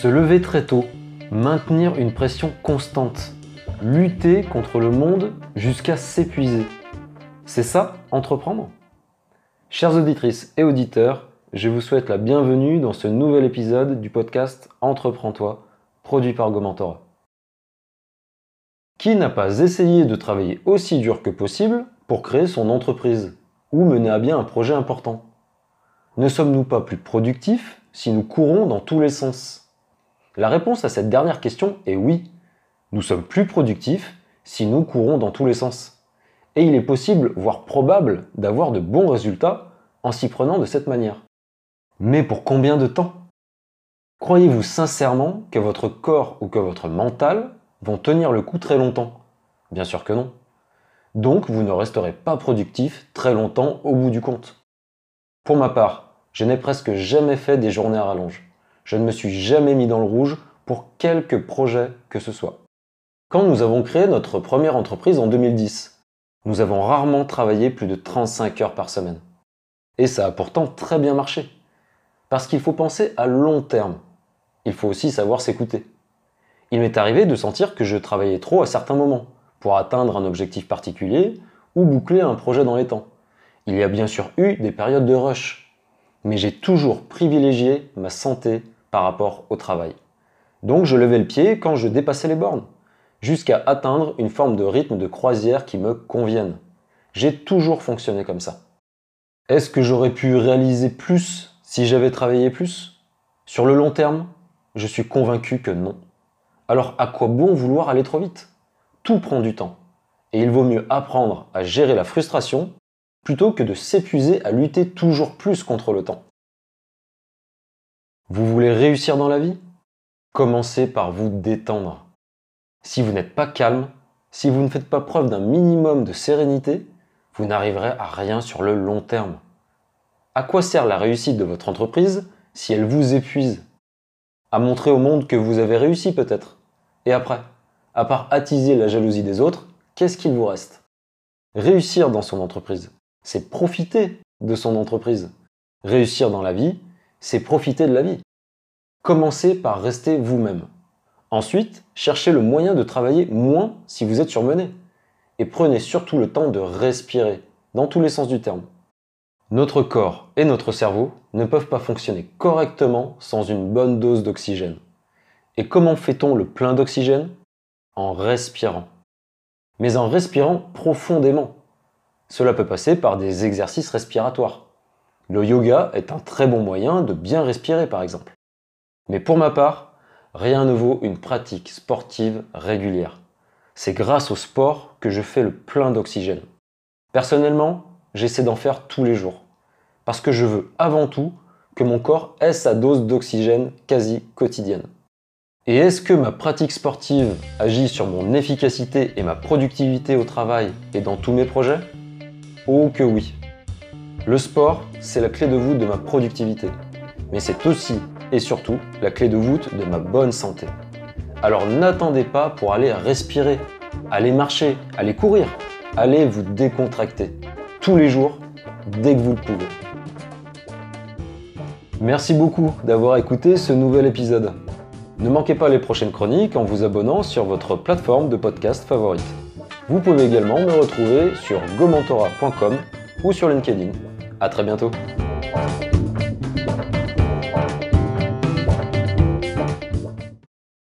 Se lever très tôt, maintenir une pression constante, lutter contre le monde jusqu'à s'épuiser. C'est ça, entreprendre? Chères auditrices et auditeurs, je vous souhaite la bienvenue dans ce nouvel épisode du podcast Entreprends-toi, produit par Gomentora. Qui n'a pas essayé de travailler aussi dur que possible pour créer son entreprise ou mener à bien un projet important? Ne sommes-nous pas plus productifs si nous courons dans tous les sens? La réponse à cette dernière question est oui. Nous sommes plus productifs si nous courons dans tous les sens. Et il est possible, voire probable, d'avoir de bons résultats en s'y prenant de cette manière. Mais pour combien de temps? Croyez-vous sincèrement que votre corps ou que votre mental vont tenir le coup très longtemps? Bien sûr que non. Donc vous ne resterez pas productif très longtemps au bout du compte. Pour ma part, je n'ai presque jamais fait des journées à rallonge. Je ne me suis jamais mis dans le rouge pour quelque projet que ce soit. Quand nous avons créé notre première entreprise en 2010, nous avons rarement travaillé plus de 35 heures par semaine. Et ça a pourtant très bien marché. Parce qu'il faut penser à long terme. Il faut aussi savoir s'écouter. Il m'est arrivé de sentir que je travaillais trop à certains moments pour atteindre un objectif particulier ou boucler un projet dans les temps. Il y a bien sûr eu des périodes de rush, mais j'ai toujours privilégié ma santé par rapport au travail. Donc je levais le pied quand je dépassais les bornes, jusqu'à atteindre une forme de rythme de croisière qui me convienne. J'ai toujours fonctionné comme ça. Est-ce que j'aurais pu réaliser plus si j'avais travaillé plus? Sur le long terme, je suis convaincu que non. Alors à quoi bon vouloir aller trop vite? Tout prend du temps. Et il vaut mieux apprendre à gérer la frustration plutôt que de s'épuiser à lutter toujours plus contre le temps. Vous voulez réussir dans la vie? Commencez par vous détendre. Si vous n'êtes pas calme, si vous ne faites pas preuve d'un minimum de sérénité, vous n'arriverez à rien sur le long terme. À quoi sert la réussite de votre entreprise si elle vous épuise? À montrer au monde que vous avez réussi peut-être. Et après à part attiser la jalousie des autres, qu'est-ce qu'il vous reste? Réussir dans son entreprise, c'est profiter de son entreprise. Réussir dans la vie, c'est profiter de la vie. Commencez par rester vous-même. Ensuite, cherchez le moyen de travailler moins si vous êtes surmené. Et prenez surtout le temps de respirer, dans tous les sens du terme. Notre corps et notre cerveau ne peuvent pas fonctionner correctement sans une bonne dose d'oxygène. Et comment fait-on le plein d'oxygène? En respirant. Mais en respirant profondément. Cela peut passer par des exercices respiratoires. Le yoga est un très bon moyen de bien respirer par exemple. Mais pour ma part, rien ne vaut une pratique sportive régulière. C'est grâce au sport que je fais le plein d'oxygène. Personnellement, j'essaie d'en faire tous les jours. Parce que je veux avant tout que mon corps ait sa dose d'oxygène quasi quotidienne. Et est-ce que ma pratique sportive agit sur mon efficacité et ma productivité au travail et dans tous mes projets? Oh que oui. Le sport, c'est la clé de voûte de ma productivité. Mais c'est aussi et surtout la clé de voûte de ma bonne santé. Alors n'attendez pas pour aller respirer, aller marcher, aller courir, allez vous décontracter. Tous les jours, dès que vous le pouvez. Merci beaucoup d'avoir écouté ce nouvel épisode. Ne manquez pas les prochaines chroniques en vous abonnant sur votre plateforme de podcast favorite. Vous pouvez également me retrouver sur gomentora.com ou sur LinkedIn. A très bientôt